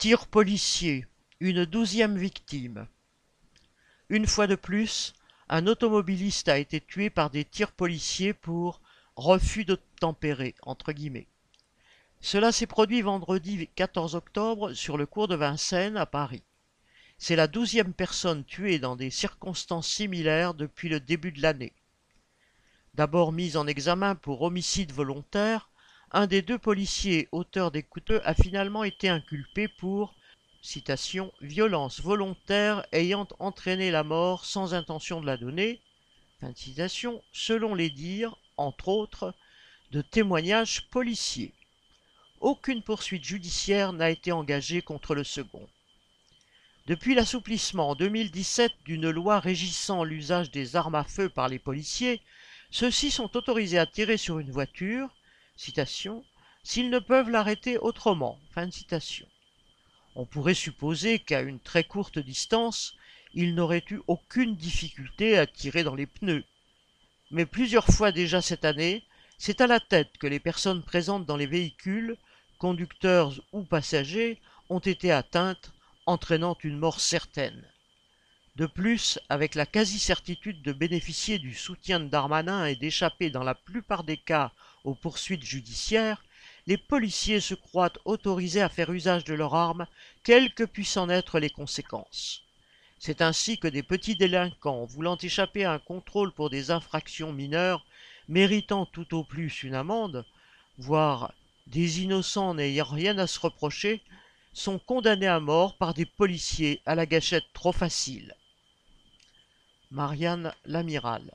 Tir policier, une douzième victime. Une fois de plus, un automobiliste a été tué par des tirs policiers pour refus d'obtempérer, entre guillemets. Cela s'est produit vendredi 14 octobre sur le cours de Vincennes à Paris. C'est la douzième personne tuée dans des circonstances similaires depuis le début de l'année. D'abord mis en examen pour homicide volontaire, un des deux policiers auteurs des a finalement été inculpé pour citation, violence volontaire ayant entraîné la mort sans intention de la donner, fin citation, selon les dires, entre autres, de témoignages policiers. Aucune poursuite judiciaire n'a été engagée contre le second. Depuis l'assouplissement en 2017 d'une loi régissant l'usage des armes à feu par les policiers, ceux-ci sont autorisés à tirer sur une voiture, s'ils ne peuvent l'arrêter autrement. Fin citation. On pourrait supposer qu'à une très courte distance, il n'aurait eu aucune difficulté à tirer dans les pneus. Mais plusieurs fois déjà cette année, c'est à la tête que les personnes présentes dans les véhicules, conducteurs ou passagers, ont été atteintes, entraînant une mort certaine. De plus, avec la quasi-certitude de bénéficier du soutien de Darmanin et d'échapper dans la plupart des cas aux poursuites judiciaires, les policiers se croient autorisés à faire usage de leurs armes, quelles que puissent en être les conséquences. C'est ainsi que des petits délinquants, voulant échapper à un contrôle pour des infractions mineures, méritant tout au plus une amende, voire des innocents n'ayant rien à se reprocher, sont condamnés à mort par des policiers à la gâchette trop facile. Marianne l'Amiral